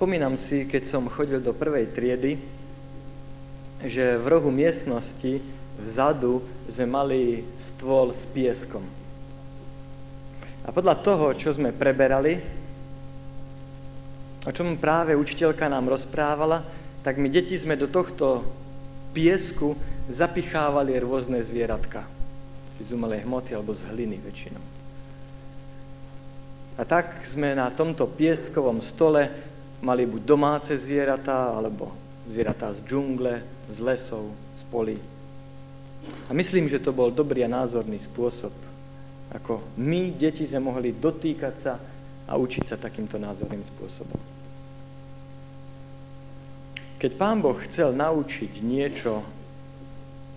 spomínam si, keď som chodil do prvej triedy, že v rohu miestnosti vzadu sme mali stôl s pieskom. A podľa toho, čo sme preberali, o čom práve učiteľka nám rozprávala, tak my deti sme do tohto piesku zapichávali rôzne zvieratka. Či z umelej hmoty alebo z hliny väčšinou. A tak sme na tomto pieskovom stole mali buď domáce zvieratá, alebo zvieratá z džungle, z lesov, z polí. A myslím, že to bol dobrý a názorný spôsob, ako my, deti, sme mohli dotýkať sa a učiť sa takýmto názorným spôsobom. Keď pán Boh chcel naučiť niečo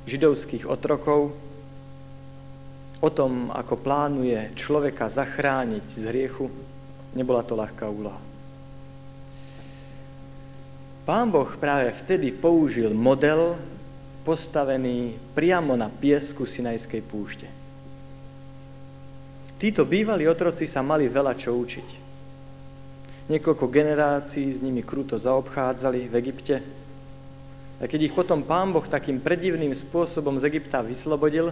židovských otrokov o tom, ako plánuje človeka zachrániť z hriechu, nebola to ľahká úloha. Pán Boh práve vtedy použil model postavený priamo na piesku Sinajskej púšte. Títo bývalí otroci sa mali veľa čo učiť. Niekoľko generácií s nimi kruto zaobchádzali v Egypte. A keď ich potom pán Boh takým predivným spôsobom z Egypta vyslobodil,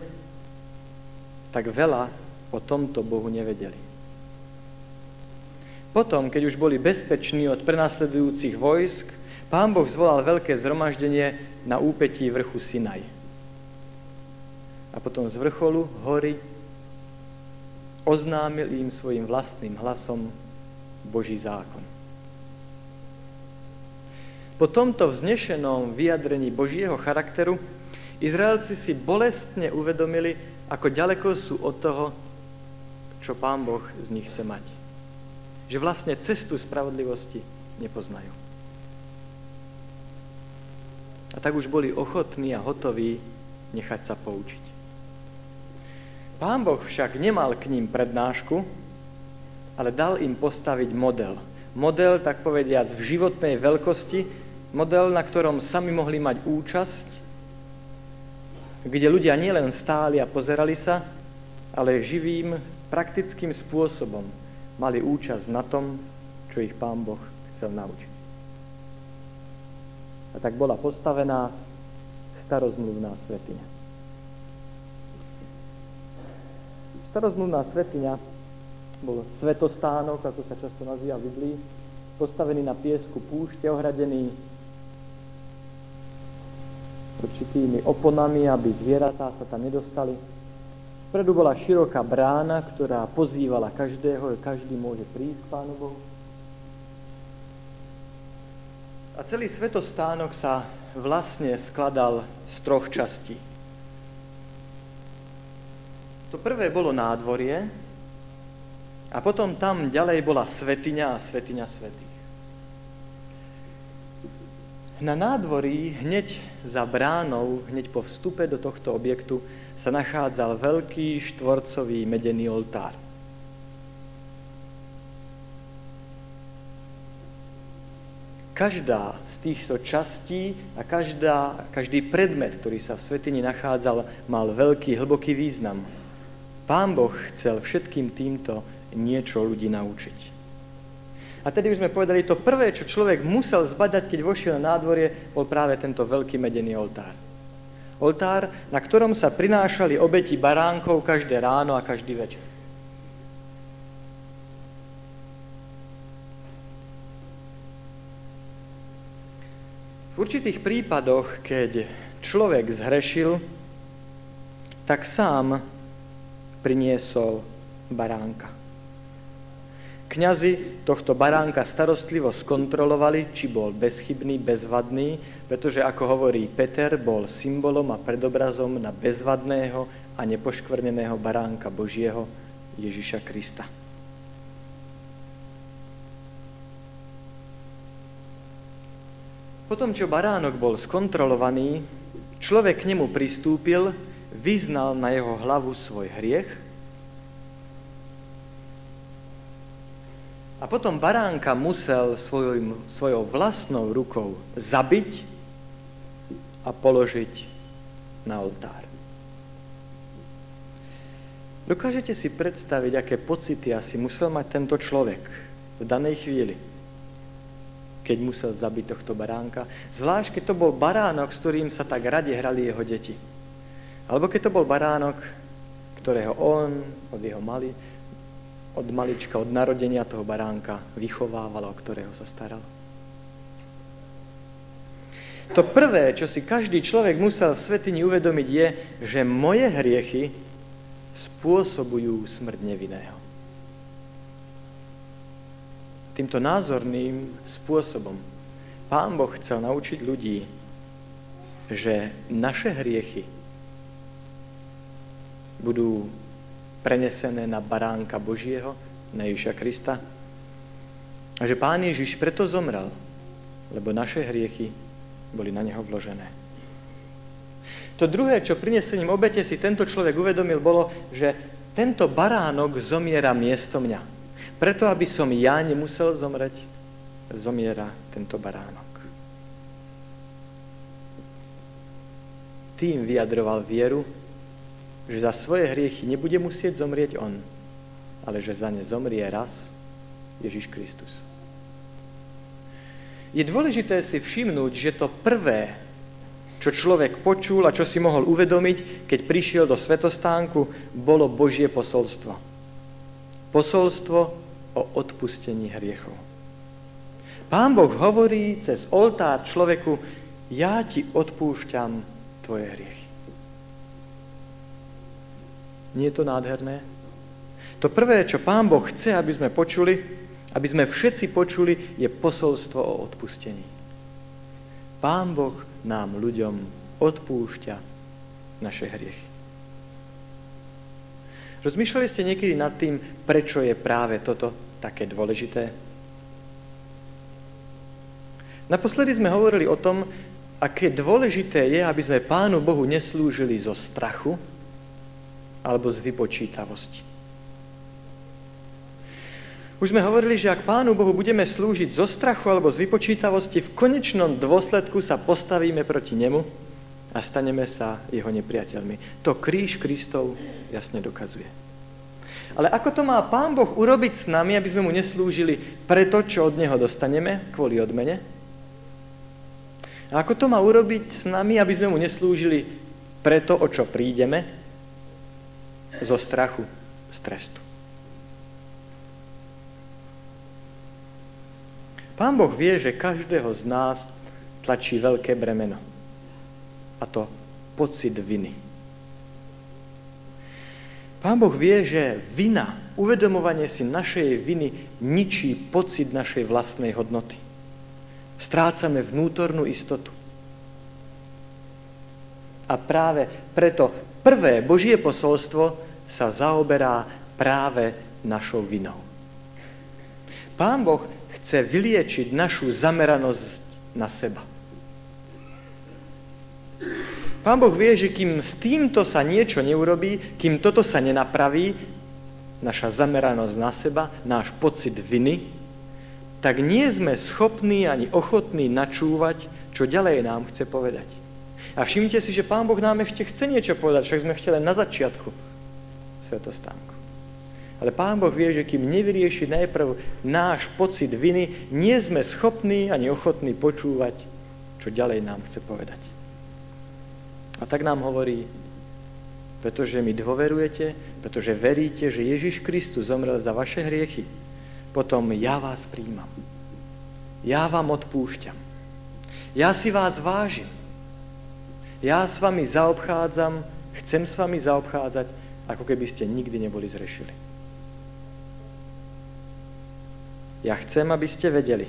tak veľa o tomto Bohu nevedeli. Potom, keď už boli bezpeční od prenasledujúcich vojsk, pán Boh zvolal veľké zhromaždenie na úpetí vrchu Sinaj. A potom z vrcholu hory oznámil im svojim vlastným hlasom Boží zákon. Po tomto vznešenom vyjadrení Božieho charakteru Izraelci si bolestne uvedomili, ako ďaleko sú od toho, čo Pán Boh z nich chce mať. Že vlastne cestu spravodlivosti nepoznajú. A tak už boli ochotní a hotoví nechať sa poučiť. Pán Boh však nemal k ním prednášku, ale dal im postaviť model. Model, tak povediac, v životnej veľkosti, model, na ktorom sami mohli mať účasť, kde ľudia nielen stáli a pozerali sa, ale živým, praktickým spôsobom mali účasť na tom, čo ich Pán Boh chcel naučiť. A tak bola postavená starozmluvná svetiňa. Starozmluvná svetiňa bol svetostánok, ako sa často nazýva v Biblii, postavený na piesku púšte, ohradený určitými oponami, aby zvieratá sa tam nedostali. Vpredu bola široká brána, ktorá pozývala každého, že každý môže prísť k Pánu Bohu. A celý svetostánok sa vlastne skladal z troch častí. To prvé bolo nádvorie, a potom tam ďalej bola svetiňa a svetiňa svetých. Na nádvorí, hneď za bránou, hneď po vstupe do tohto objektu, sa nachádzal veľký štvorcový medený oltár. Každá z týchto častí a každá, každý predmet, ktorý sa v svetini nachádzal, mal veľký, hlboký význam. Pán Boh chcel všetkým týmto niečo ľudí naučiť. A tedy už sme povedali, to prvé, čo človek musel zbadať, keď vošiel na nádvorie, bol práve tento veľký medený oltár. Oltár, na ktorom sa prinášali obeti baránkov každé ráno a každý večer. V určitých prípadoch, keď človek zhrešil, tak sám priniesol baránka. Kňazi tohto baránka starostlivo skontrolovali, či bol bezchybný, bezvadný, pretože, ako hovorí Peter, bol symbolom a predobrazom na bezvadného a nepoškvrneného baránka Božieho Ježiša Krista. Potom, čo baránok bol skontrolovaný, človek k nemu pristúpil, vyznal na jeho hlavu svoj hriech A potom baránka musel svojou, svojou vlastnou rukou zabiť a položiť na oltár. Dokážete si predstaviť, aké pocity asi musel mať tento človek v danej chvíli? Keď musel zabiť tohto baránka. Zvlášť, keď to bol baránok, s ktorým sa tak radi hrali jeho deti. Alebo keď to bol baránok, ktorého on od jeho mali, od malička, od narodenia toho baránka vychovával, o ktorého sa staral. To prvé, čo si každý človek musel v svetini uvedomiť, je, že moje hriechy spôsobujú smrť nevinného. Týmto názorným spôsobom Pán Boh chcel naučiť ľudí, že naše hriechy budú prenesené na baránka Božieho, na Ježiša Krista. A že Pán Ježiš preto zomrel, lebo naše hriechy boli na Neho vložené. To druhé, čo prinesením obete si tento človek uvedomil, bolo, že tento baránok zomiera miesto mňa. Preto, aby som ja nemusel zomrieť, zomiera tento baránok. Tým vyjadroval vieru, že za svoje hriechy nebude musieť zomrieť on, ale že za ne zomrie raz Ježiš Kristus. Je dôležité si všimnúť, že to prvé, čo človek počul a čo si mohol uvedomiť, keď prišiel do svetostánku, bolo Božie posolstvo. Posolstvo o odpustení hriechov. Pán Boh hovorí cez oltár človeku, ja ti odpúšťam tvoje hriechy. Nie je to nádherné? To prvé, čo Pán Boh chce, aby sme počuli, aby sme všetci počuli, je posolstvo o odpustení. Pán Boh nám ľuďom odpúšťa naše hriechy. Rozmýšľali ste niekedy nad tým, prečo je práve toto také dôležité? Naposledy sme hovorili o tom, aké dôležité je, aby sme Pánu Bohu neslúžili zo strachu alebo z vypočítavosti. Už sme hovorili, že ak Pánu Bohu budeme slúžiť zo strachu alebo z vypočítavosti, v konečnom dôsledku sa postavíme proti Nemu a staneme sa jeho nepriateľmi. To kríž Kristov jasne dokazuje. Ale ako to má Pán Boh urobiť s nami, aby sme mu neslúžili pre to, čo od Neho dostaneme, kvôli odmene? A ako to má urobiť s nami, aby sme mu neslúžili pre to, o čo prídeme, zo strachu, z trestu? Pán Boh vie, že každého z nás tlačí veľké bremeno a to pocit viny. Pán Boh vie, že vina, uvedomovanie si našej viny ničí pocit našej vlastnej hodnoty. Strácame vnútornú istotu. A práve preto prvé Božie posolstvo sa zaoberá práve našou vinou. Pán Boh chce vyliečiť našu zameranosť na seba. Pán Boh vie, že kým s týmto sa niečo neurobí, kým toto sa nenapraví, naša zameranosť na seba, náš pocit viny, tak nie sme schopní ani ochotní načúvať, čo ďalej nám chce povedať. A všimte si, že Pán Boh nám ešte chce niečo povedať, však sme ešte na začiatku svetostánku. Ale Pán Boh vie, že kým nevyrieši najprv náš pocit viny, nie sme schopní ani ochotní počúvať, čo ďalej nám chce povedať. A tak nám hovorí, pretože mi dôverujete, pretože veríte, že Ježiš Kristus zomrel za vaše hriechy, potom ja vás príjmam. Ja vám odpúšťam. Ja si vás vážim. Ja s vami zaobchádzam, chcem s vami zaobchádzať, ako keby ste nikdy neboli zrešili. Ja chcem, aby ste vedeli,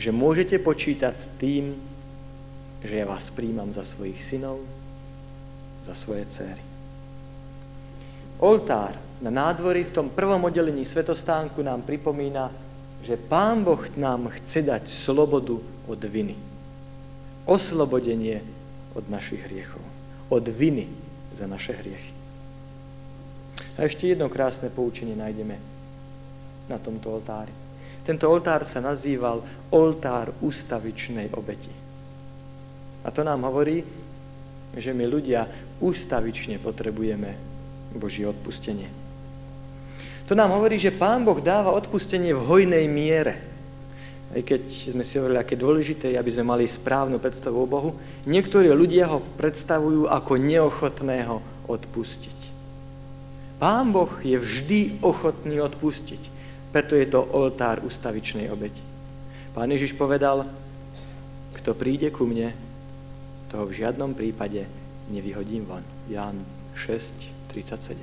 že môžete počítať s tým, že ja vás príjmam za svojich synov, za svoje céry. Oltár na nádvorí v tom prvom oddelení svetostánku nám pripomína, že Pán Boh nám chce dať slobodu od viny. Oslobodenie od našich hriechov. Od viny za naše hriechy. A ešte jedno krásne poučenie nájdeme na tomto oltári. Tento oltár sa nazýval oltár ustavičnej obeti. A to nám hovorí, že my ľudia ústavične potrebujeme Božie odpustenie. To nám hovorí, že Pán Boh dáva odpustenie v hojnej miere. aj keď sme si hovorili, aké dôležité je, aby sme mali správnu predstavu o Bohu, niektorí ľudia ho predstavujú ako neochotného odpustiť. Pán Boh je vždy ochotný odpustiť, preto je to oltár ustavičnej obeti. Pán Ježiš povedal, kto príde ku mne, toho v žiadnom prípade nevyhodím von. Ján 6, 37.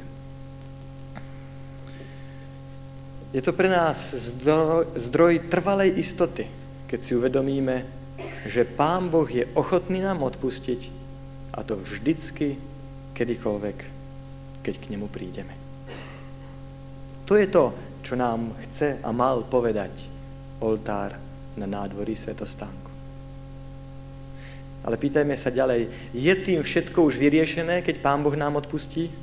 Je to pre nás zdroj, zdroj trvalej istoty, keď si uvedomíme, že Pán Boh je ochotný nám odpustiť a to vždycky, kedykoľvek, keď k nemu prídeme. To je to, čo nám chce a mal povedať oltár na nádvorí Svetostánku. Ale pýtajme sa ďalej, je tým všetko už vyriešené, keď Pán Boh nám odpustí?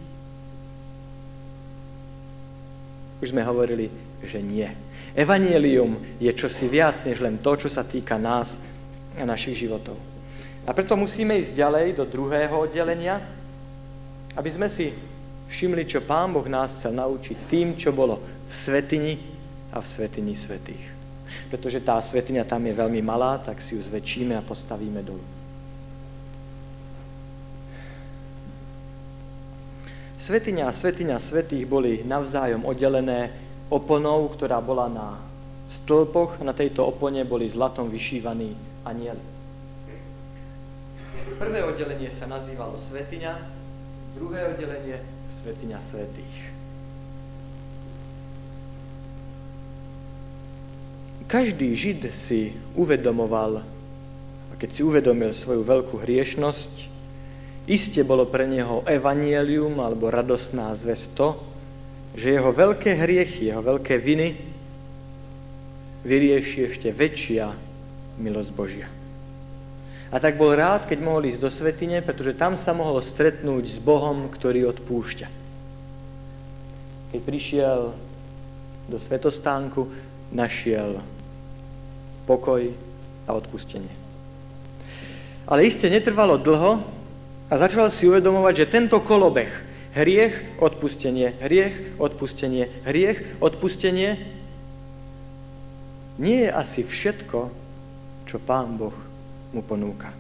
Už sme hovorili, že nie. Evangelium je čosi viac, než len to, čo sa týka nás a našich životov. A preto musíme ísť ďalej do druhého oddelenia, aby sme si všimli, čo Pán Boh nás chcel naučiť tým, čo bolo v svetini a v svetini svetých. Pretože tá svetiňa tam je veľmi malá, tak si ju zväčšíme a postavíme dolu. Svetiňa a svetiňa svetých boli navzájom oddelené oponou, ktorá bola na stĺpoch. Na tejto opone boli zlatom vyšívaní anieli. Prvé oddelenie sa nazývalo svetiňa, druhé oddelenie svetiňa svetých. Každý Žid si uvedomoval, a keď si uvedomil svoju veľkú hriešnosť, Iste bolo pre neho evanielium alebo radostná zväz to, že jeho veľké hriechy, jeho veľké viny vyrieši ešte väčšia milosť Božia. A tak bol rád, keď mohol ísť do svetine, pretože tam sa mohol stretnúť s Bohom, ktorý odpúšťa. Keď prišiel do svetostánku, našiel pokoj a odpustenie. Ale iste netrvalo dlho, a začal si uvedomovať, že tento kolobeh, hriech, odpustenie, hriech, odpustenie, hriech, odpustenie, nie je asi všetko, čo Pán Boh mu ponúka.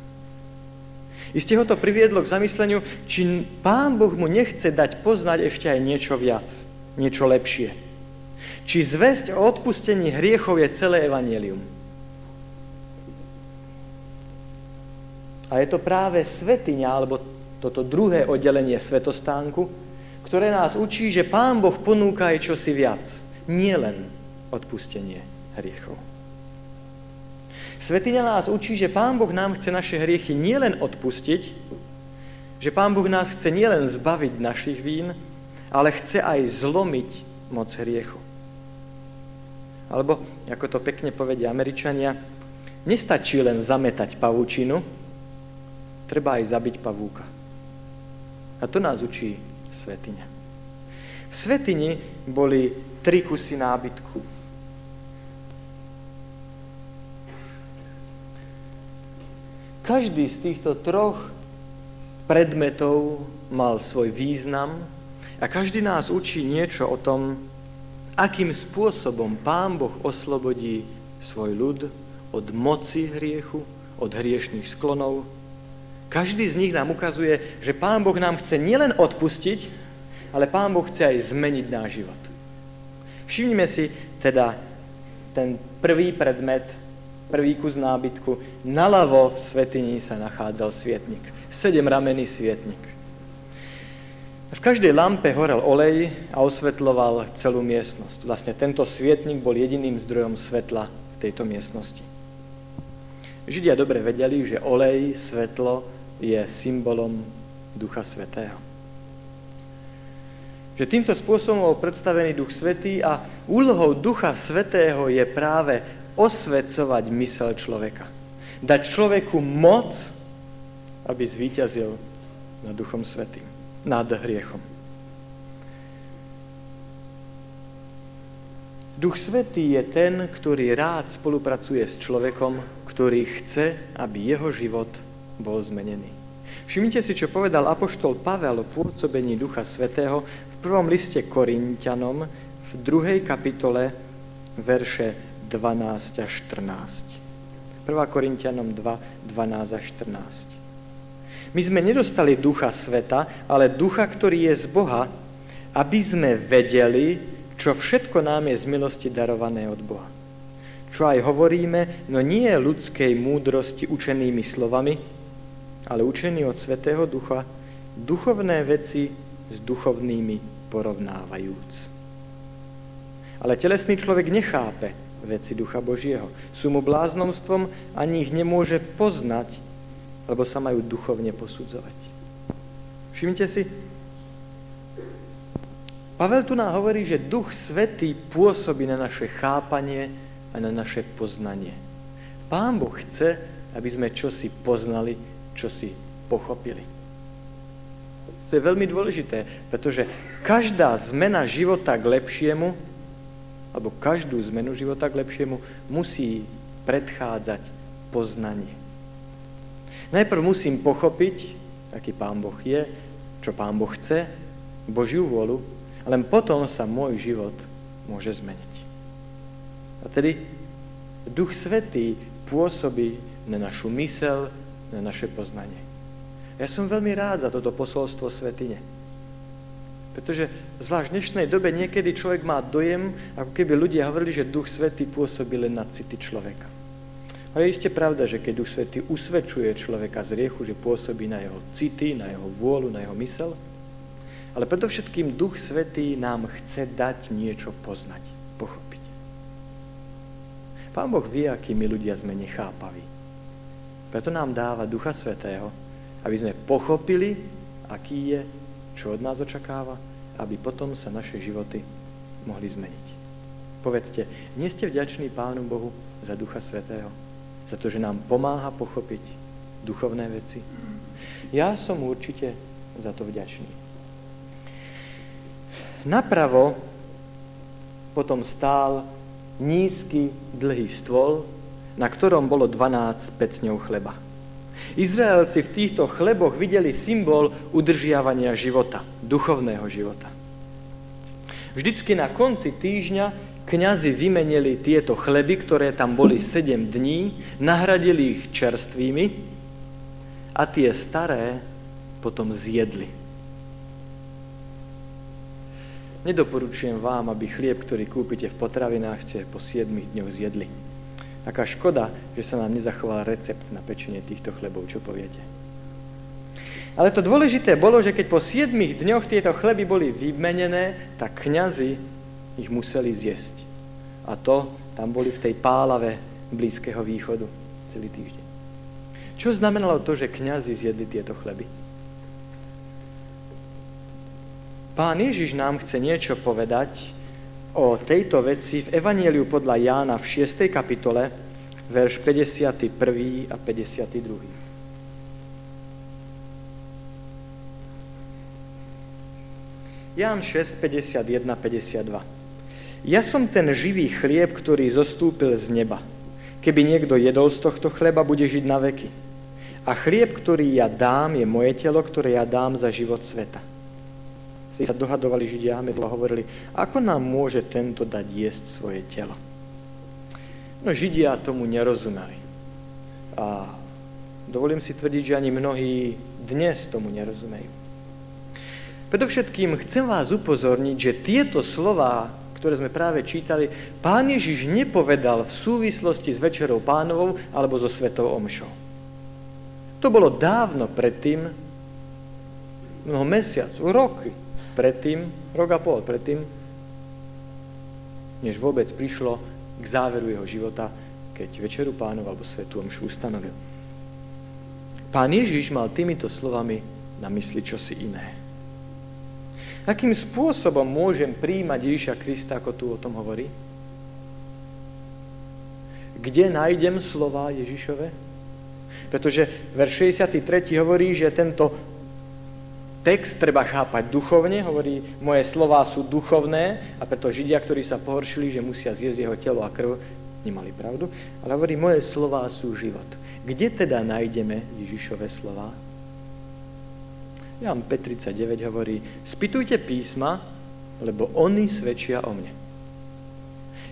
Isté ho to priviedlo k zamysleniu, či Pán Boh mu nechce dať poznať ešte aj niečo viac, niečo lepšie. Či zväzť o odpustení hriechov je celé evanelium. A je to práve svetiňa, alebo toto druhé oddelenie svetostánku, ktoré nás učí, že Pán Boh ponúka aj čosi viac. Nie len odpustenie hriechov. Svetiňa nás učí, že Pán Boh nám chce naše hriechy nielen odpustiť, že Pán Boh nás chce nielen zbaviť našich vín, ale chce aj zlomiť moc hriechu. Alebo, ako to pekne povedia Američania, nestačí len zametať pavúčinu, treba aj zabiť pavúka. A to nás učí svetiňa. V svetini boli tri kusy nábytku. Každý z týchto troch predmetov mal svoj význam a každý nás učí niečo o tom, akým spôsobom Pán Boh oslobodí svoj ľud od moci hriechu, od hriešných sklonov, každý z nich nám ukazuje, že Pán Boh nám chce nielen odpustiť, ale Pán Boh chce aj zmeniť náš život. Všimnime si teda ten prvý predmet, prvý kus nábytku. Naľavo v svetini sa nachádzal svietnik. Sedem ramený svietnik. V každej lampe horel olej a osvetloval celú miestnosť. Vlastne tento svietnik bol jediným zdrojom svetla v tejto miestnosti. Židia dobre vedeli, že olej, svetlo je symbolom Ducha Svetého. Že týmto spôsobom bol predstavený Duch Svetý a úlohou Ducha Svetého je práve osvecovať mysel človeka. Dať človeku moc, aby zvíťazil nad Duchom Svetým, nad hriechom. Duch Svetý je ten, ktorý rád spolupracuje s človekom, ktorý chce, aby jeho život bol zmenený. Všimnite si, čo povedal apoštol Pavel o pôsobení Ducha Svetého v prvom liste Korintianom v druhej kapitole verše 12 až 14. 1. Korintianom 2, 12 až 14. My sme nedostali ducha sveta, ale ducha, ktorý je z Boha, aby sme vedeli, čo všetko nám je z milosti darované od Boha. Čo aj hovoríme, no nie ľudskej múdrosti učenými slovami, ale učený od Svetého Ducha, duchovné veci s duchovnými porovnávajúc. Ale telesný človek nechápe veci Ducha Božieho. Sú mu bláznomstvom, ani ich nemôže poznať, lebo sa majú duchovne posudzovať. Všimnite si, Pavel tu nám hovorí, že Duch Svetý pôsobí na naše chápanie a na naše poznanie. Pán Boh chce, aby sme čosi poznali, čo si pochopili. To je veľmi dôležité, pretože každá zmena života k lepšiemu, alebo každú zmenu života k lepšiemu, musí predchádzať poznanie. Najprv musím pochopiť, aký Pán Boh je, čo Pán Boh chce, Božiu vôľu, a len potom sa môj život môže zmeniť. A tedy Duch Svetý pôsobí na našu mysel, na naše poznanie. Ja som veľmi rád za toto posolstvo Svetine. Pretože zvlášť v dnešnej dobe niekedy človek má dojem, ako keby ľudia hovorili, že Duch Svetý pôsobí len na city človeka. Ale je isté pravda, že keď Duch Svetý usvedčuje človeka z riechu, že pôsobí na jeho city, na jeho vôľu, na jeho mysel, ale predovšetkým Duch Svetý nám chce dať niečo poznať, pochopiť. Pán Boh vie, akými ľudia sme nechápaví. Preto nám dáva Ducha Svetého, aby sme pochopili, aký je, čo od nás očakáva, aby potom sa naše životy mohli zmeniť. Povedzte, nie ste vďační Pánu Bohu za Ducha Svetého? Za to, že nám pomáha pochopiť duchovné veci? Ja som určite za to vďačný. Napravo potom stál nízky, dlhý stôl, na ktorom bolo 12 pecňov chleba. Izraelci v týchto chleboch videli symbol udržiavania života, duchovného života. Vždycky na konci týždňa kňazi vymenili tieto chleby, ktoré tam boli 7 dní, nahradili ich čerstvými a tie staré potom zjedli. Nedoporučujem vám, aby chlieb, ktorý kúpite v potravinách, ste po 7 dňoch zjedli. Aká škoda, že sa nám nezachoval recept na pečenie týchto chlebov, čo poviete. Ale to dôležité bolo, že keď po 7 dňoch tieto chleby boli vymenené, tak kňazi ich museli zjesť. A to tam boli v tej pálave Blízkeho východu celý týždeň. Čo znamenalo to, že kňazi zjedli tieto chleby? Pán Ježiš nám chce niečo povedať o tejto veci v Evanieliu podľa Jána v 6. kapitole, verš 51. a 52. Ján 6, 51, 52. Ja som ten živý chlieb, ktorý zostúpil z neba. Keby niekto jedol z tohto chleba, bude žiť na veky. A chlieb, ktorý ja dám, je moje telo, ktoré ja dám za život sveta sa dohadovali Židia a hovorili, ako nám môže tento dať jesť svoje telo. No Židia tomu nerozumeli. A dovolím si tvrdiť, že ani mnohí dnes tomu nerozumejú. Predovšetkým chcem vás upozorniť, že tieto slova, ktoré sme práve čítali, pán Ježiš nepovedal v súvislosti s Večerou pánovou alebo so Svetou Omšou. To bolo dávno predtým, mnoho mesiacov, roky, predtým, rok a pol predtým, než vôbec prišlo k záveru jeho života, keď Večeru pánov alebo Svetu Omšu ustanovil. Pán Ježiš mal týmito slovami na mysli čosi iné. Akým spôsobom môžem príjmať Ježiša Krista, ako tu o tom hovorí? Kde nájdem slova Ježišove? Pretože verš 63 hovorí, že tento text treba chápať duchovne, hovorí, moje slová sú duchovné a preto Židia, ktorí sa pohoršili, že musia zjesť jeho telo a krv, nemali pravdu, ale hovorí, moje slová sú život. Kde teda nájdeme Ježišové slová? Jan 5.39 hovorí, spýtujte písma, lebo oni svedčia o mne.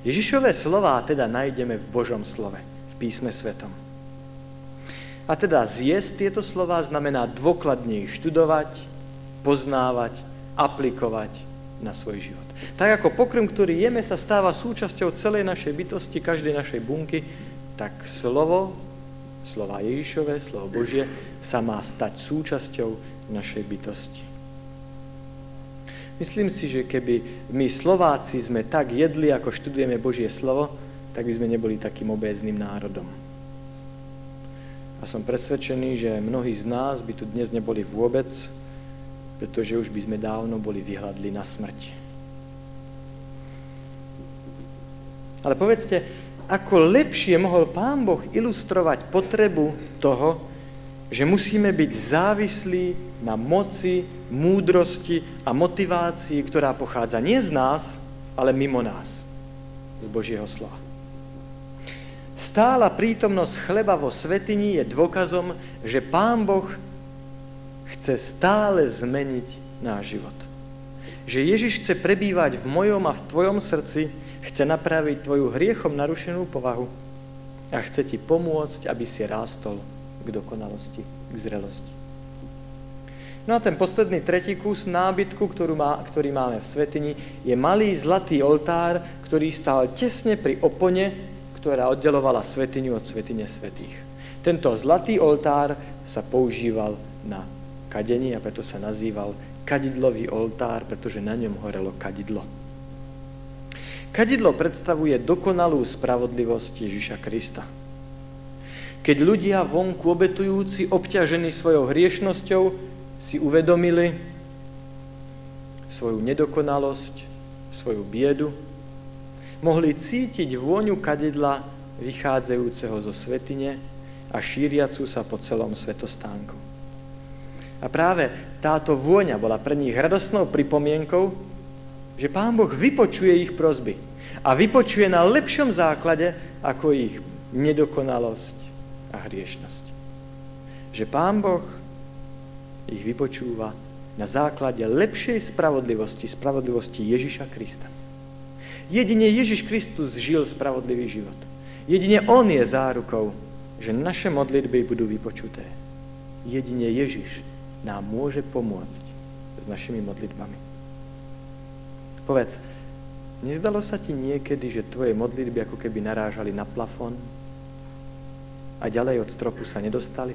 Ježišové slova teda nájdeme v Božom slove, v písme svetom. A teda zjesť tieto slova znamená dôkladne študovať, poznávať, aplikovať na svoj život. Tak ako pokrm, ktorý jeme, sa stáva súčasťou celej našej bytosti, každej našej bunky, tak slovo, slova Ježišové, slovo Božie, sa má stať súčasťou našej bytosti. Myslím si, že keby my Slováci sme tak jedli, ako študujeme Božie slovo, tak by sme neboli takým obézným národom. A som presvedčený, že mnohí z nás by tu dnes neboli vôbec, pretože už by sme dávno boli vyhľadli na smrť. Ale povedzte, ako lepšie mohol Pán Boh ilustrovať potrebu toho, že musíme byť závislí na moci, múdrosti a motivácii, ktorá pochádza nie z nás, ale mimo nás, z Božieho slova. Stála prítomnosť chleba vo svetini je dôkazom, že Pán Boh chce stále zmeniť náš život. Že Ježiš chce prebývať v mojom a v tvojom srdci, chce napraviť tvoju hriechom narušenú povahu a chce ti pomôcť, aby si rástol k dokonalosti, k zrelosti. No a ten posledný tretí kus nábytku, má, ktorý máme v Svetini, je malý zlatý oltár, ktorý stál tesne pri opone, ktorá oddelovala Svetiniu od Svetine Svetých. Tento zlatý oltár sa používal na kadenie a preto sa nazýval kadidlový oltár, pretože na ňom horelo kadidlo. Kadidlo predstavuje dokonalú spravodlivosť Ježiša Krista. Keď ľudia vonku obetujúci, obťažení svojou hriešnosťou, si uvedomili svoju nedokonalosť, svoju biedu, mohli cítiť vôňu kadidla vychádzajúceho zo svetine a šíriacu sa po celom svetostánku. A práve táto vôňa bola pre nich radosnou pripomienkou, že Pán Boh vypočuje ich prozby a vypočuje na lepšom základe ako ich nedokonalosť a hriešnosť. Že Pán Boh ich vypočúva na základe lepšej spravodlivosti, spravodlivosti Ježiša Krista. Jedine Ježiš Kristus žil spravodlivý život. Jedine On je zárukou, že naše modlitby budú vypočuté. Jedine Ježiš nám môže pomôcť s našimi modlitbami. Povedz, nezdalo sa ti niekedy, že tvoje modlitby ako keby narážali na plafón a ďalej od stropu sa nedostali?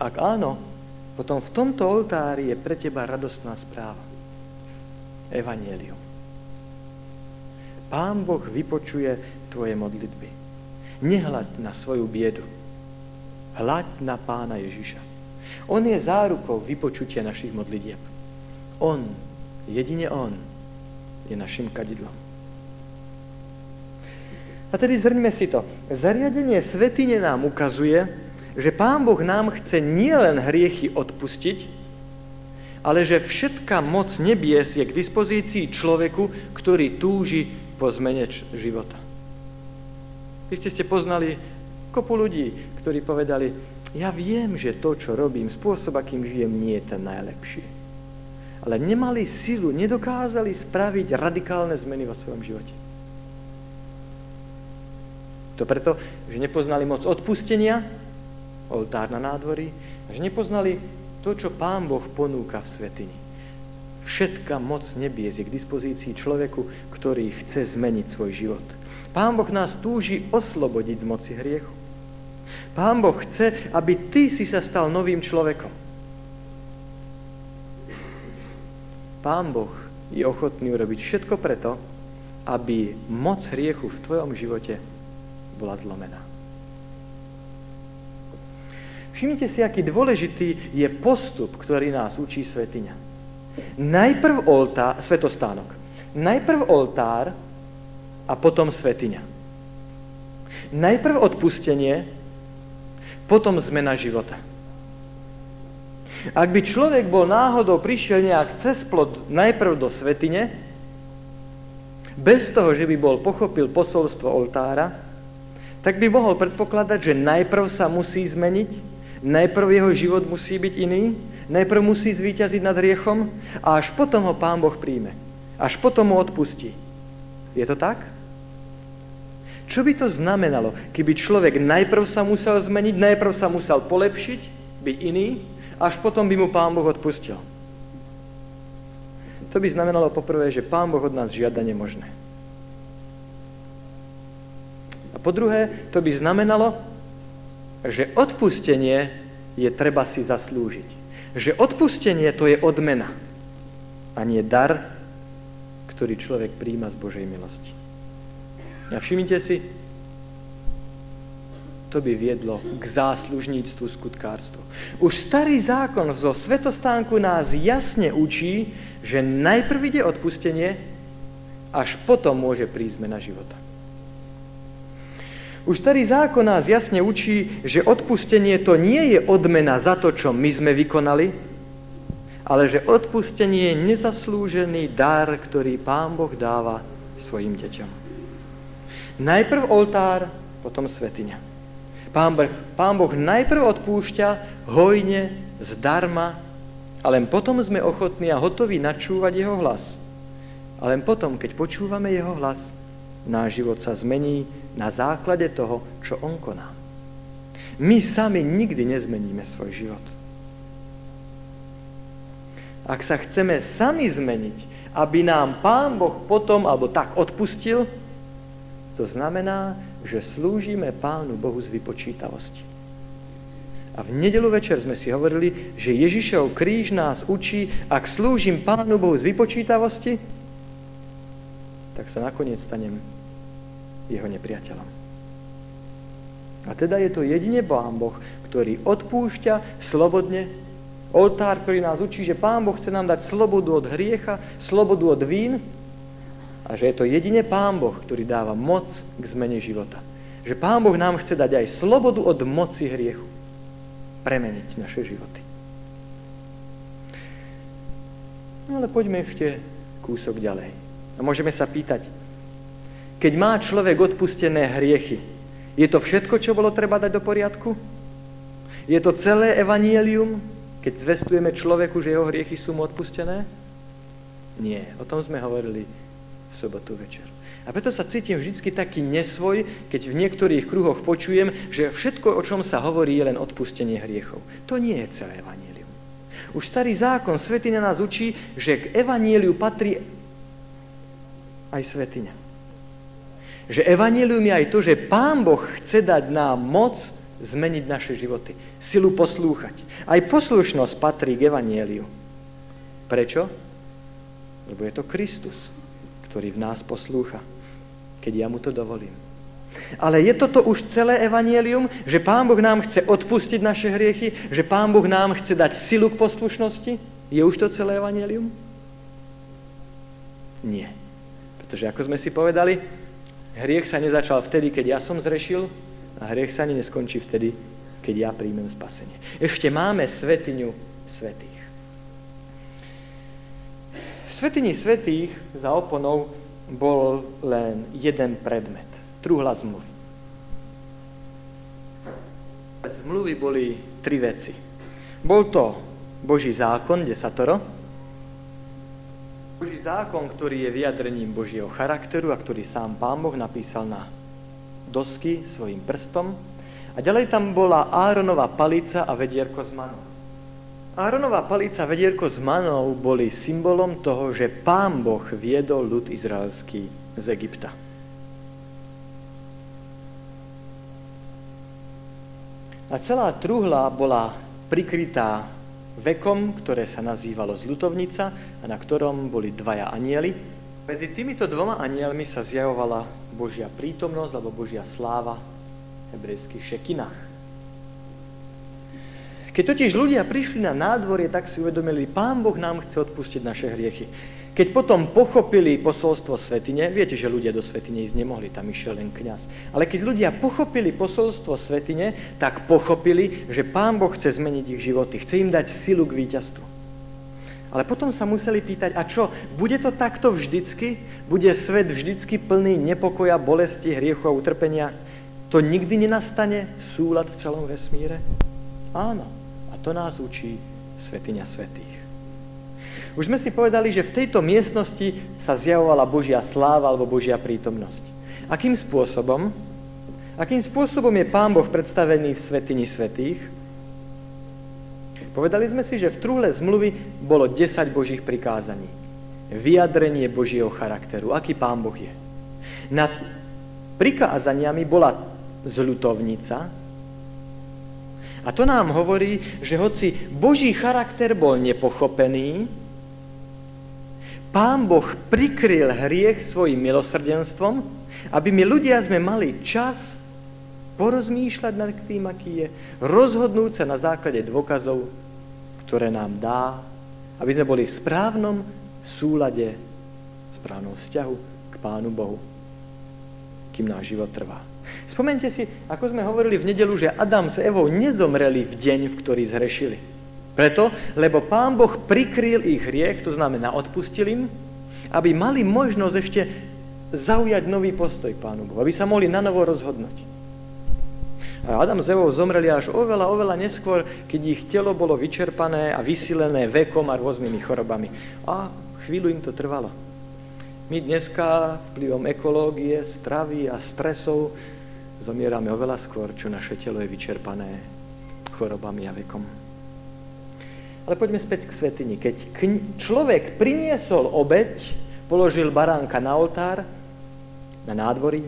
Ak áno, potom v tomto oltári je pre teba radostná správa. Evangelium. Pán Boh vypočuje tvoje modlitby. Nehľaď na svoju biedu. Hľaď na pána Ježiša. On je zárukou vypočutia našich modlitieb. On, jedine On, je našim kadidlom. A tedy zhrňme si to. Zariadenie svetine nám ukazuje, že Pán Boh nám chce nielen hriechy odpustiť, ale že všetká moc nebies je k dispozícii človeku, ktorý túži po zmene života. Vy ste ste poznali kopu ľudí, ktorí povedali, ja viem, že to, čo robím, spôsob, akým žijem, nie je ten najlepší. Ale nemali silu, nedokázali spraviť radikálne zmeny vo svojom živote. To preto, že nepoznali moc odpustenia, oltár na nádvorí, že nepoznali to, čo Pán Boh ponúka v svetini. Všetka moc nebies je k dispozícii človeku, ktorý chce zmeniť svoj život. Pán Boh nás túži oslobodiť z moci hriechu. Pán Boh chce, aby ty si sa stal novým človekom. Pán Boh je ochotný urobiť všetko preto, aby moc hriechu v tvojom živote bola zlomená. Všimnite si, aký dôležitý je postup, ktorý nás učí svetiňa. Najprv oltár, svetostánok. Najprv oltár a potom svetiňa. Najprv odpustenie, potom zmena života. Ak by človek bol náhodou prišiel nejak cez plod najprv do svetine, bez toho, že by bol pochopil posolstvo oltára, tak by mohol predpokladať, že najprv sa musí zmeniť, najprv jeho život musí byť iný, najprv musí zvíťaziť nad riechom a až potom ho Pán Boh príjme. Až potom mu odpustí. Je to tak? Čo by to znamenalo, keby človek najprv sa musel zmeniť, najprv sa musel polepšiť, byť iný, až potom by mu Pán Boh odpustil? To by znamenalo poprvé, že Pán Boh od nás žiada nemožné. A po druhé, to by znamenalo, že odpustenie je treba si zaslúžiť. Že odpustenie to je odmena a nie dar, ktorý človek príjma z Božej milosti. A všimnite si, to by viedlo k záslužníctvu skutkárstvu. Už starý zákon zo svetostánku nás jasne učí, že najprv ide odpustenie, až potom môže prísť zmena života. Už starý zákon nás jasne učí, že odpustenie to nie je odmena za to, čo my sme vykonali, ale že odpustenie je nezaslúžený dar, ktorý Pán Boh dáva svojim deťom. Najprv oltár, potom svetiňa. Pán boh, Pán boh najprv odpúšťa hojne, zdarma, a len potom sme ochotní a hotoví načúvať jeho hlas. A len potom, keď počúvame jeho hlas, náš život sa zmení na základe toho, čo on koná. My sami nikdy nezmeníme svoj život. Ak sa chceme sami zmeniť, aby nám Pán Boh potom alebo tak odpustil, to znamená, že slúžime Pánu Bohu z vypočítavosti. A v nedelu večer sme si hovorili, že Ježišov kríž nás učí, ak slúžim Pánu Bohu z vypočítavosti, tak sa nakoniec stanem jeho nepriateľom. A teda je to jedine Pán Boh, ktorý odpúšťa slobodne Oltár, ktorý nás učí, že Pán Boh chce nám dať slobodu od hriecha, slobodu od vín a že je to jedine Pán Boh, ktorý dáva moc k zmene života. Že Pán Boh nám chce dať aj slobodu od moci hriechu. Premeniť naše životy. No ale poďme ešte kúsok ďalej. A môžeme sa pýtať, keď má človek odpustené hriechy, je to všetko, čo bolo treba dať do poriadku? Je to celé evanielium, keď zvestujeme človeku, že jeho hriechy sú mu odpustené? Nie, o tom sme hovorili v sobotu večer. A preto sa cítim vždy taký nesvoj, keď v niektorých kruhoch počujem, že všetko, o čom sa hovorí, je len odpustenie hriechov. To nie je celé evanílium. Už starý zákon Svetina nás učí, že k evaníliu patrí aj Svetina. Že evanílium je aj to, že Pán Boh chce dať nám moc zmeniť naše životy. Silu poslúchať. Aj poslušnosť patrí k Evanieliu. Prečo? Lebo je to Kristus, ktorý v nás poslúcha, keď ja mu to dovolím. Ale je toto už celé evanielium, že Pán Boh nám chce odpustiť naše hriechy, že Pán Boh nám chce dať silu k poslušnosti? Je už to celé evanielium? Nie. Pretože ako sme si povedali, hriech sa nezačal vtedy, keď ja som zrešil, a hriech sa ani neskončí vtedy, keď ja príjmem spasenie. Ešte máme svetiňu svetých. Svetini svetých za oponou bol len jeden predmet. Truhla zmluvy. Zmluvy boli tri veci. Bol to Boží zákon, desatoro, Boží zákon, ktorý je vyjadrením Božieho charakteru a ktorý sám Pán Boh napísal na dosky svojim prstom. A ďalej tam bola Áronova palica a vedierko z manou. Áronová palica a vedierko z manou boli symbolom toho, že pán Boh viedol ľud izraelský z Egypta. A celá truhla bola prikrytá vekom, ktoré sa nazývalo zlutovnica a na ktorom boli dvaja anieli. Medzi týmito dvoma anielmi sa zjavovala Božia prítomnosť alebo Božia sláva v hebrejských šekinách. Keď totiž ľudia prišli na nádvorie, tak si uvedomili, Pán Boh nám chce odpustiť naše hriechy. Keď potom pochopili posolstvo svetine, viete, že ľudia do svetine ísť nemohli, tam išiel len kňaz. Ale keď ľudia pochopili posolstvo svetine, tak pochopili, že Pán Boh chce zmeniť ich životy, chce im dať silu k víťazstvu. Ale potom sa museli pýtať, a čo, bude to takto vždycky? Bude svet vždycky plný nepokoja, bolesti, hriechu a utrpenia? To nikdy nenastane súlad v celom vesmíre? Áno. To nás učí Svetiňa Svetých. Už sme si povedali, že v tejto miestnosti sa zjavovala Božia sláva alebo Božia prítomnosť. Akým spôsobom? Akým spôsobom je Pán Boh predstavený v Svetini Svetých? Povedali sme si, že v trúhle zmluvy bolo 10 Božích prikázaní. Vyjadrenie Božieho charakteru. Aký Pán Boh je. Nad prikázaniami bola zľutovnica, a to nám hovorí, že hoci Boží charakter bol nepochopený, Pán Boh prikryl hriech svojim milosrdenstvom, aby my ľudia sme mali čas porozmýšľať nad tým, aký je, rozhodnúť sa na základe dôkazov, ktoré nám dá, aby sme boli v správnom súlade, v správnom vzťahu k Pánu Bohu, kým náš život trvá. Spomente si, ako sme hovorili v nedelu, že Adam s Evou nezomreli v deň, v ktorý zhrešili. Preto, lebo Pán Boh prikryl ich hriech, to znamená odpustil im, aby mali možnosť ešte zaujať nový postoj Pánu Bohu, aby sa mohli na novo rozhodnúť. A Adam s Evou zomreli až oveľa, oveľa neskôr, keď ich telo bolo vyčerpané a vysilené vekom a rôznymi chorobami. A chvíľu im to trvalo. My dneska vplyvom ekológie, stravy a stresov zomierame oveľa skôr, čo naše telo je vyčerpané chorobami a vekom. Ale poďme späť k svetini. Keď človek priniesol obeď, položil baránka na oltár, na nádvorí,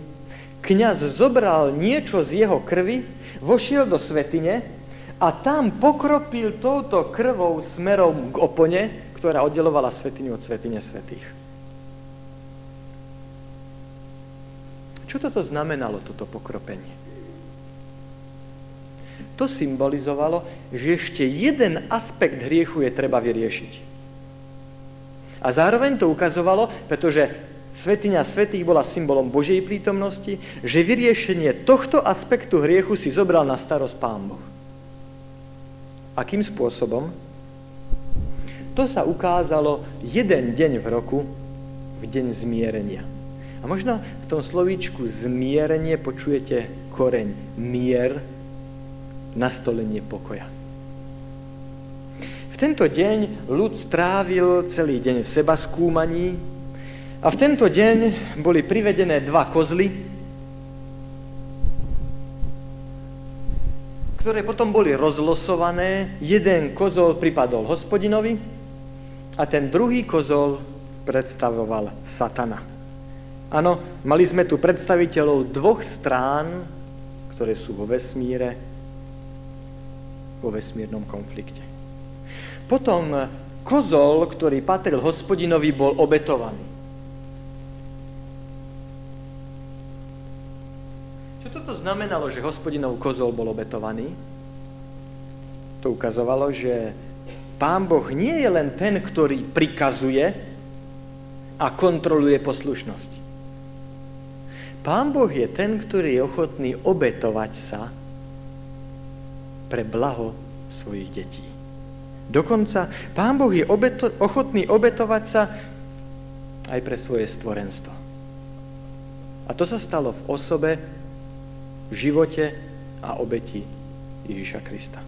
kňaz zobral niečo z jeho krvi, vošiel do svetine a tam pokropil touto krvou smerom k opone, ktorá oddelovala svetinu od svetine svetých. Čo toto znamenalo, toto pokropenie? To symbolizovalo, že ešte jeden aspekt hriechu je treba vyriešiť. A zároveň to ukazovalo, pretože Svetiňa svetých bola symbolom Božej prítomnosti, že vyriešenie tohto aspektu hriechu si zobral na starosť Pán Boh. Akým spôsobom? To sa ukázalo jeden deň v roku, v deň zmierenia. A možno v tom slovíčku zmierenie počujete koreň mier, nastolenie pokoja. V tento deň ľud strávil celý deň seba skúmaní a v tento deň boli privedené dva kozly, ktoré potom boli rozlosované. Jeden kozol pripadol hospodinovi a ten druhý kozol predstavoval satana. Áno, mali sme tu predstaviteľov dvoch strán, ktoré sú vo vesmíre, vo vesmírnom konflikte. Potom kozol, ktorý patril hospodinovi, bol obetovaný. Čo toto znamenalo, že hospodinov kozol bol obetovaný? To ukazovalo, že pán Boh nie je len ten, ktorý prikazuje a kontroluje poslušnosť. Pán Boh je ten, ktorý je ochotný obetovať sa pre blaho svojich detí. Dokonca Pán Boh je obeto- ochotný obetovať sa aj pre svoje stvorenstvo. A to sa stalo v osobe, v živote a obeti Ježiša Krista.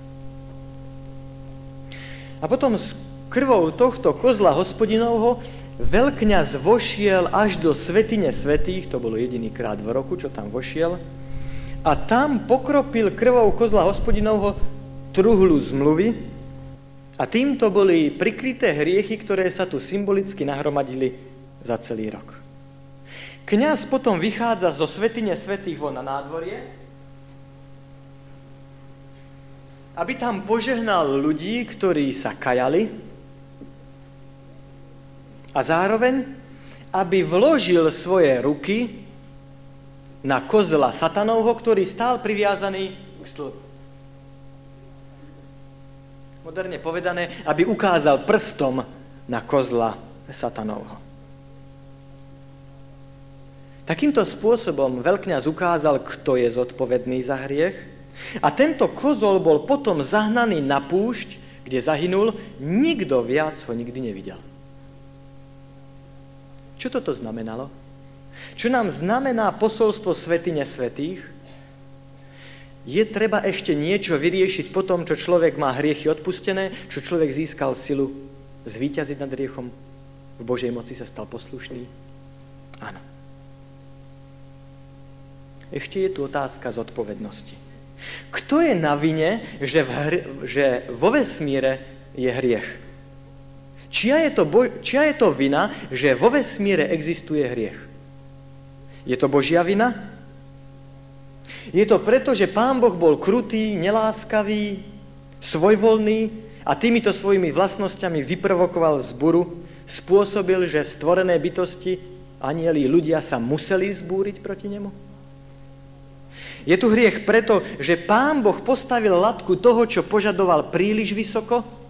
A potom s krvou tohto kozla hospodinovho veľkňaz vošiel až do svetine svetých, to bolo jediný krát v roku, čo tam vošiel, a tam pokropil krvou kozla hospodinovho truhlu zmluvy a týmto boli prikryté hriechy, ktoré sa tu symbolicky nahromadili za celý rok. Kňaz potom vychádza zo svetine svetých von na nádvorie, aby tam požehnal ľudí, ktorí sa kajali, a zároveň, aby vložil svoje ruky na kozla satanovho, ktorý stál priviazaný k stĺpu. Moderne povedané, aby ukázal prstom na kozla satanovho. Takýmto spôsobom veľkňaz ukázal, kto je zodpovedný za hriech a tento kozol bol potom zahnaný na púšť, kde zahynul, nikto viac ho nikdy nevidel. Čo toto znamenalo? Čo nám znamená posolstvo svetine svetých? Je treba ešte niečo vyriešiť po tom, čo človek má hriechy odpustené, čo človek získal silu zvíťaziť nad riechom, v Božej moci sa stal poslušný? Áno. Ešte je tu otázka zodpovednosti. Kto je na vine, že, v hr- že vo vesmíre je hriech? Čia je, to bo- čia je to vina, že vo vesmíre existuje hriech? Je to Božia vina? Je to preto, že Pán Boh bol krutý, neláskavý, svojvoľný a týmito svojimi vlastnosťami vyprovokoval zburu, spôsobil, že stvorené bytosti, anieli, ľudia sa museli zbúriť proti nemu? Je tu hriech preto, že Pán Boh postavil latku toho, čo požadoval príliš vysoko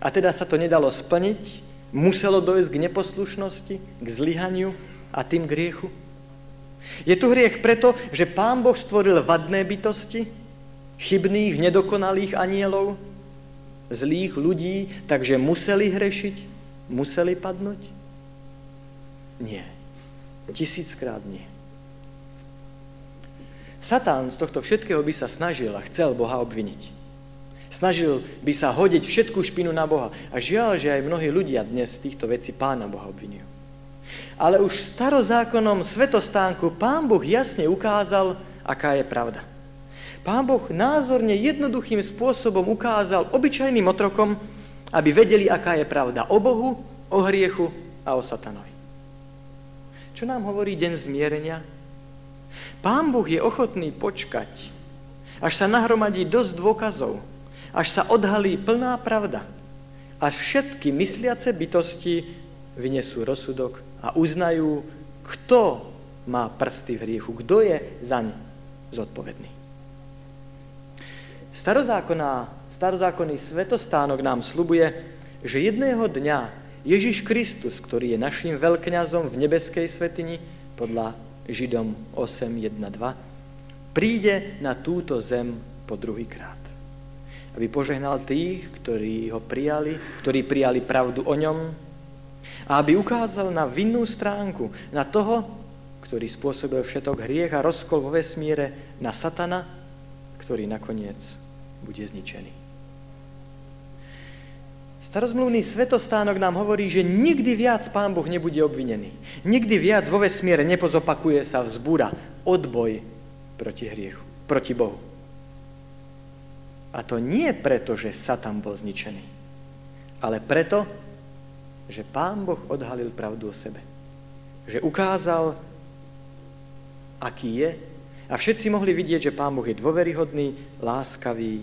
a teda sa to nedalo splniť, muselo dojsť k neposlušnosti, k zlyhaniu a tým k hriechu? Je tu hriech preto, že Pán Boh stvoril vadné bytosti, chybných, nedokonalých anielov, zlých ľudí, takže museli hrešiť, museli padnúť? Nie. Tisíckrát nie. Satán z tohto všetkého by sa snažil a chcel Boha obviniť. Snažil by sa hodiť všetku špinu na Boha. A žiaľ, že aj mnohí ľudia dnes z týchto vecí pána Boha obvinujú. Ale už v starozákonnom svetostánku pán Boh jasne ukázal, aká je pravda. Pán Boh názorne jednoduchým spôsobom ukázal obyčajným otrokom, aby vedeli, aká je pravda o Bohu, o hriechu a o satanovi. Čo nám hovorí deň zmierenia? Pán Boh je ochotný počkať, až sa nahromadí dosť dôkazov, až sa odhalí plná pravda, až všetky mysliace bytosti vynesú rozsudok a uznajú, kto má prsty v hriechu, kto je zaň zodpovedný. Starozákonná Starozákonný svetostánok nám slubuje, že jedného dňa Ježiš Kristus, ktorý je našim veľkňazom v nebeskej svetini, podľa Židom 8.1.2, príde na túto zem po druhýkrát. Aby požehnal tých, ktorí ho prijali, ktorí prijali pravdu o ňom a aby ukázal na vinnú stránku, na toho, ktorý spôsobil všetok hriech a rozkol vo vesmíre, na satana, ktorý nakoniec bude zničený. Starozmluvný svetostánok nám hovorí, že nikdy viac Pán Boh nebude obvinený. Nikdy viac vo vesmiere nepozopakuje sa vzbúra, odboj proti hriechu, proti Bohu. A to nie preto, že Satan bol zničený, ale preto, že Pán Boh odhalil pravdu o sebe. Že ukázal, aký je a všetci mohli vidieť, že Pán Boh je dôveryhodný, láskavý,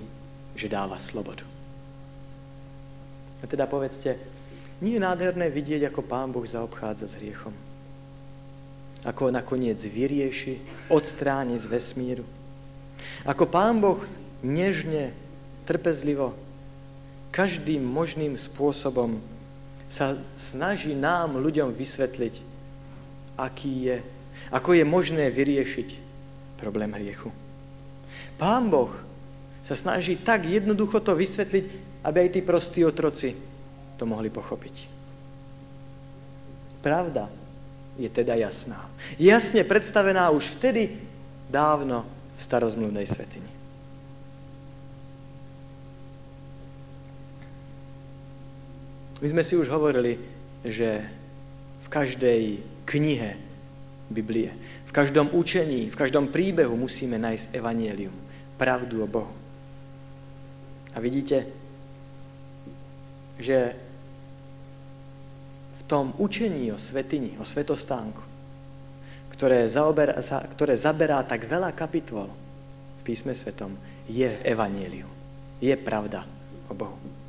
že dáva slobodu. A teda povedzte, nie je nádherné vidieť, ako Pán Boh zaobchádza s hriechom. Ako nakoniec vyrieši, odstráni z vesmíru. Ako Pán Boh nežne, trpezlivo, každým možným spôsobom sa snaží nám, ľuďom, vysvetliť, aký je, ako je možné vyriešiť problém hriechu. Pán Boh sa snaží tak jednoducho to vysvetliť, aby aj tí prostí otroci to mohli pochopiť. Pravda je teda jasná. Jasne predstavená už vtedy dávno v starozmluvnej svetini. My sme si už hovorili, že v každej knihe Biblie, v každom učení, v každom príbehu musíme nájsť evanielium, pravdu o Bohu. A vidíte, že v tom učení o svetini, o svetostánku, ktoré, zaoberá, ktoré zaberá tak veľa kapitol v písme svetom, je evanielium. Je pravda o Bohu.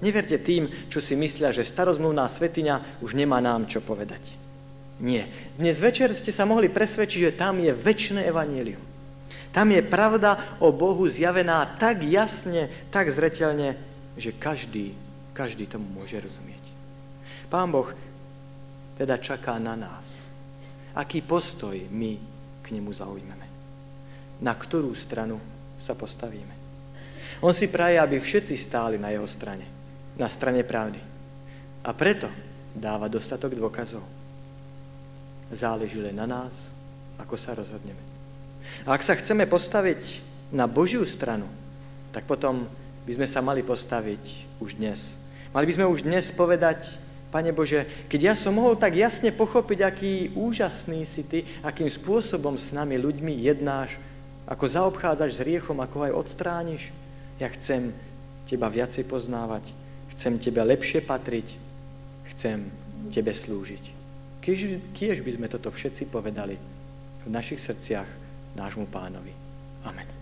Neverte tým, čo si myslia, že starozmluvná svetiňa už nemá nám čo povedať. Nie. Dnes večer ste sa mohli presvedčiť, že tam je väčšie evanielium. Tam je pravda o Bohu zjavená tak jasne, tak zretelne, že každý každý tomu môže rozumieť. Pán Boh teda čaká na nás. Aký postoj my k nemu zaujmeme. Na ktorú stranu sa postavíme. On si praje, aby všetci stáli na jeho strane. Na strane pravdy. A preto dáva dostatok dôkazov. Záleží len na nás, ako sa rozhodneme. A ak sa chceme postaviť na Božiu stranu, tak potom by sme sa mali postaviť už dnes Mali by sme už dnes povedať, Pane Bože, keď ja som mohol tak jasne pochopiť, aký úžasný si Ty, akým spôsobom s nami ľuďmi jednáš, ako zaobchádzaš s riechom, ako aj odstrániš, ja chcem Teba viacej poznávať, chcem Tebe lepšie patriť, chcem Tebe slúžiť. Kiež, kiež by sme toto všetci povedali v našich srdciach nášmu pánovi. Amen.